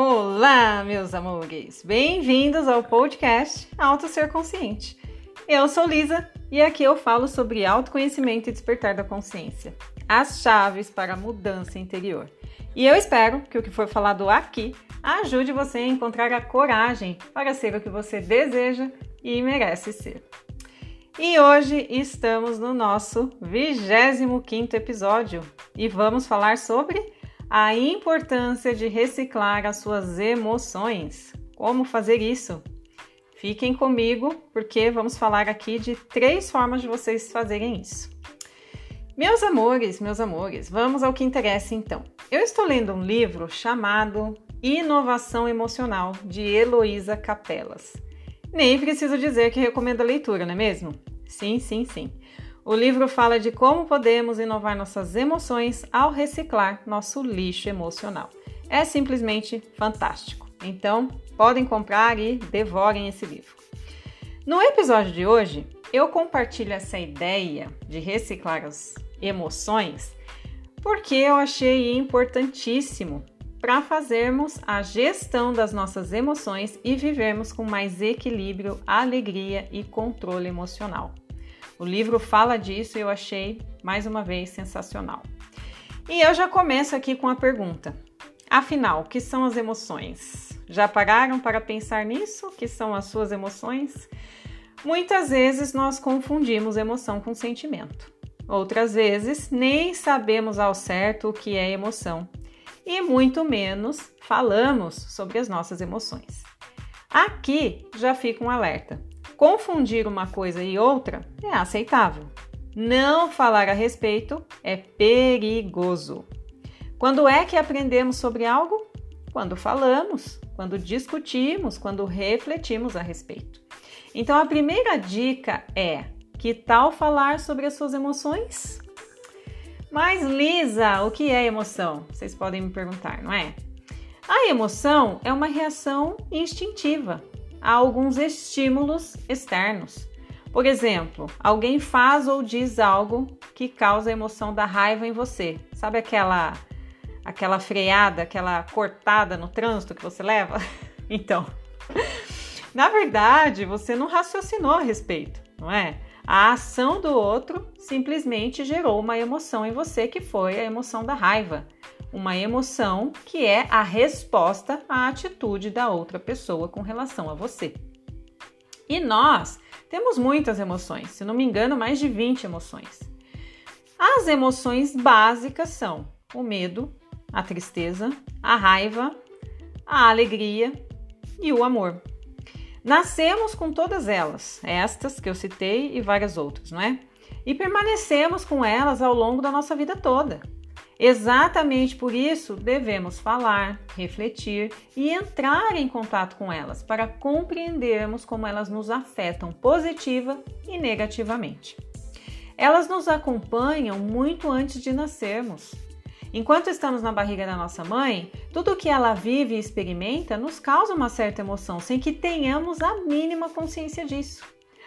Olá, meus amores! Bem-vindos ao podcast Auto Ser Consciente. Eu sou Lisa e aqui eu falo sobre autoconhecimento e despertar da consciência, as chaves para a mudança interior. E eu espero que o que for falado aqui ajude você a encontrar a coragem para ser o que você deseja e merece ser. E hoje estamos no nosso 25 episódio e vamos falar sobre a importância de reciclar as suas emoções. Como fazer isso? Fiquem comigo, porque vamos falar aqui de três formas de vocês fazerem isso. Meus amores, meus amores, vamos ao que interessa então. Eu estou lendo um livro chamado Inovação Emocional, de Heloísa Capelas. Nem preciso dizer que recomendo a leitura, não é mesmo? Sim, sim, sim. O livro fala de como podemos inovar nossas emoções ao reciclar nosso lixo emocional. É simplesmente fantástico. Então, podem comprar e devorem esse livro. No episódio de hoje, eu compartilho essa ideia de reciclar as emoções porque eu achei importantíssimo para fazermos a gestão das nossas emoções e vivermos com mais equilíbrio, alegria e controle emocional. O livro fala disso e eu achei mais uma vez sensacional. E eu já começo aqui com a pergunta: afinal, o que são as emoções? Já pararam para pensar nisso? O que são as suas emoções? Muitas vezes nós confundimos emoção com sentimento. Outras vezes nem sabemos ao certo o que é emoção e muito menos falamos sobre as nossas emoções. Aqui já fica um alerta confundir uma coisa e outra é aceitável. Não falar a respeito é perigoso. Quando é que aprendemos sobre algo? Quando falamos, quando discutimos, quando refletimos a respeito. Então a primeira dica é: que tal falar sobre as suas emoções? Mas Lisa, o que é emoção? Vocês podem me perguntar, não é? A emoção é uma reação instintiva a alguns estímulos externos. Por exemplo, alguém faz ou diz algo que causa a emoção da raiva em você. Sabe aquela aquela freada, aquela cortada no trânsito que você leva? Então, na verdade, você não raciocinou a respeito, não é? A ação do outro simplesmente gerou uma emoção em você que foi a emoção da raiva uma emoção que é a resposta à atitude da outra pessoa com relação a você. E nós temos muitas emoções, se não me engano, mais de 20 emoções. As emoções básicas são o medo, a tristeza, a raiva, a alegria e o amor. Nascemos com todas elas, estas que eu citei e várias outras, não é? E permanecemos com elas ao longo da nossa vida toda. Exatamente por isso, devemos falar, refletir e entrar em contato com elas para compreendermos como elas nos afetam positiva e negativamente. Elas nos acompanham muito antes de nascermos. Enquanto estamos na barriga da nossa mãe, tudo o que ela vive e experimenta nos causa uma certa emoção, sem que tenhamos a mínima consciência disso.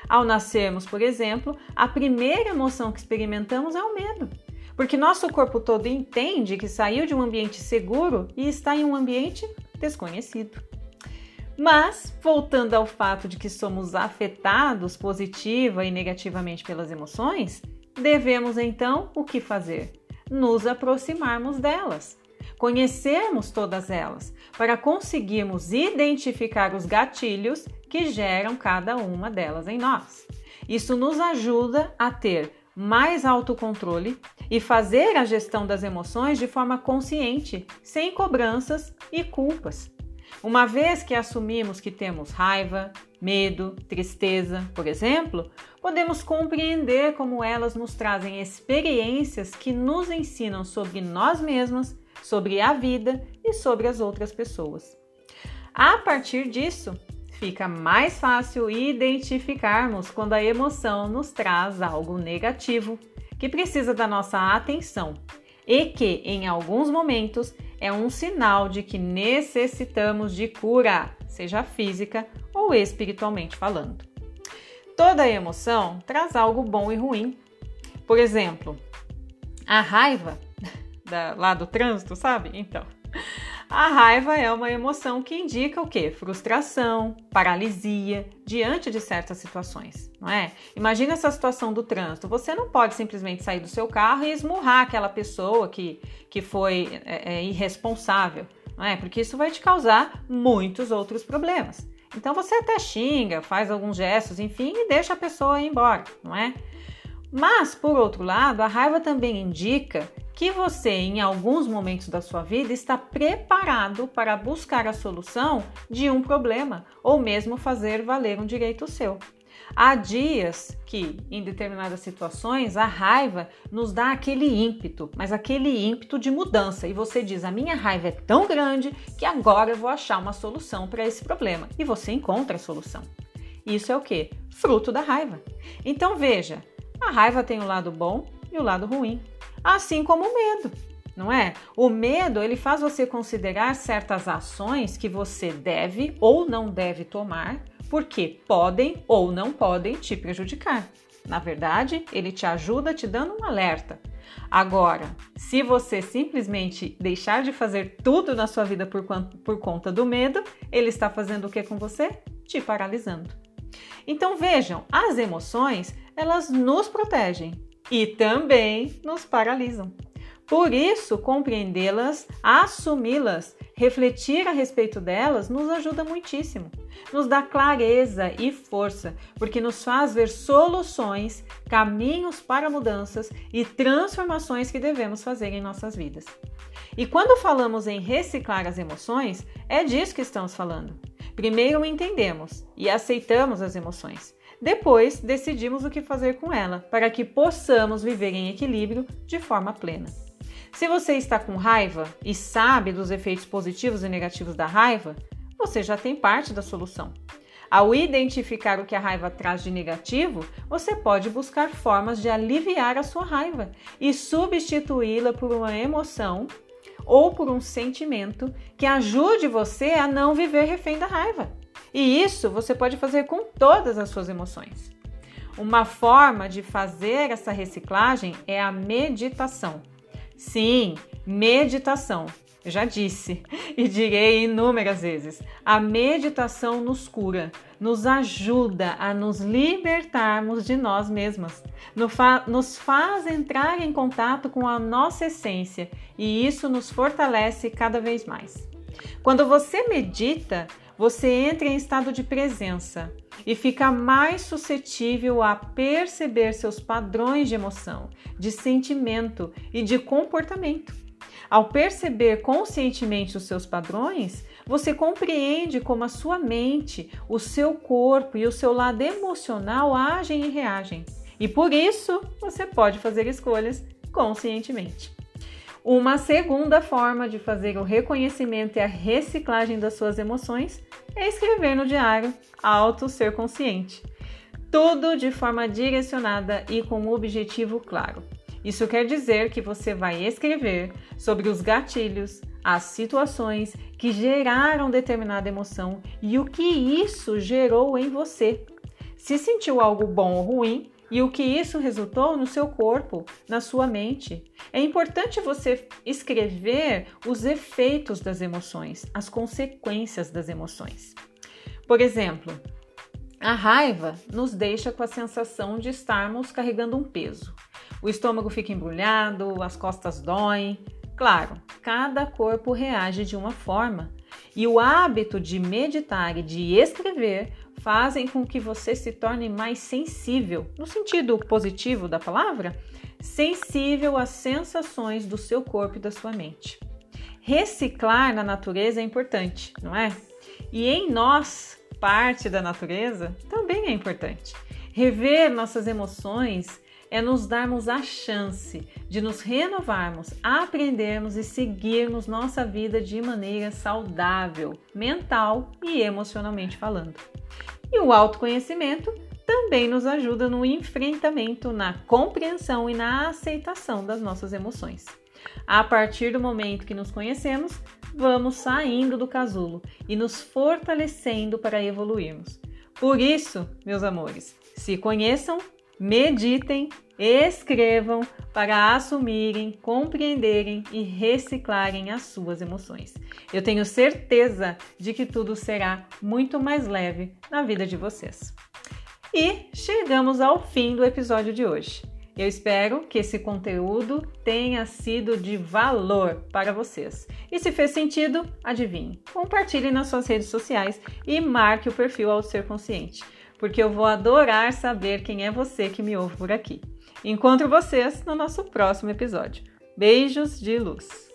Ao nascermos, por exemplo, a primeira emoção que experimentamos é o medo porque nosso corpo todo entende que saiu de um ambiente seguro e está em um ambiente desconhecido. Mas, voltando ao fato de que somos afetados positiva e negativamente pelas emoções, devemos então o que fazer? Nos aproximarmos delas, conhecermos todas elas, para conseguirmos identificar os gatilhos que geram cada uma delas em nós. Isso nos ajuda a ter mais autocontrole e fazer a gestão das emoções de forma consciente, sem cobranças e culpas. Uma vez que assumimos que temos raiva, medo, tristeza, por exemplo, podemos compreender como elas nos trazem experiências que nos ensinam sobre nós mesmas, sobre a vida e sobre as outras pessoas. A partir disso, fica mais fácil identificarmos quando a emoção nos traz algo negativo que precisa da nossa atenção e que, em alguns momentos, é um sinal de que necessitamos de cura, seja física ou espiritualmente falando. Toda emoção traz algo bom e ruim. Por exemplo, a raiva da, lá do trânsito, sabe? Então, A raiva é uma emoção que indica o quê? Frustração, paralisia diante de certas situações, não é? Imagina essa situação do trânsito. Você não pode simplesmente sair do seu carro e esmurrar aquela pessoa que, que foi é, é, irresponsável, não é? Porque isso vai te causar muitos outros problemas. Então você até xinga, faz alguns gestos, enfim, e deixa a pessoa ir embora, não é? Mas, por outro lado, a raiva também indica que você, em alguns momentos da sua vida, está preparado para buscar a solução de um problema ou mesmo fazer valer um direito seu. Há dias que, em determinadas situações, a raiva nos dá aquele ímpeto, mas aquele ímpeto de mudança. E você diz: a minha raiva é tão grande que agora eu vou achar uma solução para esse problema. E você encontra a solução. Isso é o que? Fruto da raiva. Então veja, a raiva tem o lado bom e o lado ruim, assim como o medo, não é? O medo, ele faz você considerar certas ações que você deve ou não deve tomar, porque podem ou não podem te prejudicar. Na verdade, ele te ajuda te dando um alerta. Agora, se você simplesmente deixar de fazer tudo na sua vida por, por conta do medo, ele está fazendo o que com você? Te paralisando. Então vejam, as emoções elas nos protegem e também nos paralisam. Por isso, compreendê-las, assumi-las, refletir a respeito delas nos ajuda muitíssimo. Nos dá clareza e força, porque nos faz ver soluções, caminhos para mudanças e transformações que devemos fazer em nossas vidas. E quando falamos em reciclar as emoções, é disso que estamos falando. Primeiro entendemos e aceitamos as emoções. Depois, decidimos o que fazer com ela, para que possamos viver em equilíbrio de forma plena. Se você está com raiva e sabe dos efeitos positivos e negativos da raiva, você já tem parte da solução. Ao identificar o que a raiva traz de negativo, você pode buscar formas de aliviar a sua raiva e substituí-la por uma emoção ou por um sentimento que ajude você a não viver refém da raiva. E isso você pode fazer com todas as suas emoções. Uma forma de fazer essa reciclagem é a meditação. Sim, meditação. Eu já disse e direi inúmeras vezes. A meditação nos cura, nos ajuda a nos libertarmos de nós mesmas, nos faz entrar em contato com a nossa essência e isso nos fortalece cada vez mais. Quando você medita, você entra em estado de presença e fica mais suscetível a perceber seus padrões de emoção, de sentimento e de comportamento. Ao perceber conscientemente os seus padrões, você compreende como a sua mente, o seu corpo e o seu lado emocional agem e reagem. E por isso você pode fazer escolhas conscientemente. Uma segunda forma de fazer o reconhecimento e a reciclagem das suas emoções é escrever no diário Auto Ser Consciente. Tudo de forma direcionada e com um objetivo claro. Isso quer dizer que você vai escrever sobre os gatilhos, as situações que geraram determinada emoção e o que isso gerou em você. Se sentiu algo bom ou ruim, e o que isso resultou no seu corpo, na sua mente. É importante você escrever os efeitos das emoções, as consequências das emoções. Por exemplo, a raiva nos deixa com a sensação de estarmos carregando um peso. O estômago fica embrulhado, as costas doem. Claro, cada corpo reage de uma forma. E o hábito de meditar e de escrever fazem com que você se torne mais sensível, no sentido positivo da palavra, sensível às sensações do seu corpo e da sua mente. Reciclar na natureza é importante, não é? E em nós, parte da natureza, também é importante. Rever nossas emoções é nos darmos a chance de nos renovarmos, aprendermos e seguirmos nossa vida de maneira saudável, mental e emocionalmente falando. E o autoconhecimento também nos ajuda no enfrentamento, na compreensão e na aceitação das nossas emoções. A partir do momento que nos conhecemos, vamos saindo do casulo e nos fortalecendo para evoluirmos. Por isso, meus amores, se conheçam, meditem, Escrevam para assumirem, compreenderem e reciclarem as suas emoções. Eu tenho certeza de que tudo será muito mais leve na vida de vocês. E chegamos ao fim do episódio de hoje. Eu espero que esse conteúdo tenha sido de valor para vocês. E se fez sentido, adivinhe, compartilhe nas suas redes sociais e marque o perfil ao ser consciente, porque eu vou adorar saber quem é você que me ouve por aqui. Encontro vocês no nosso próximo episódio. Beijos de luz!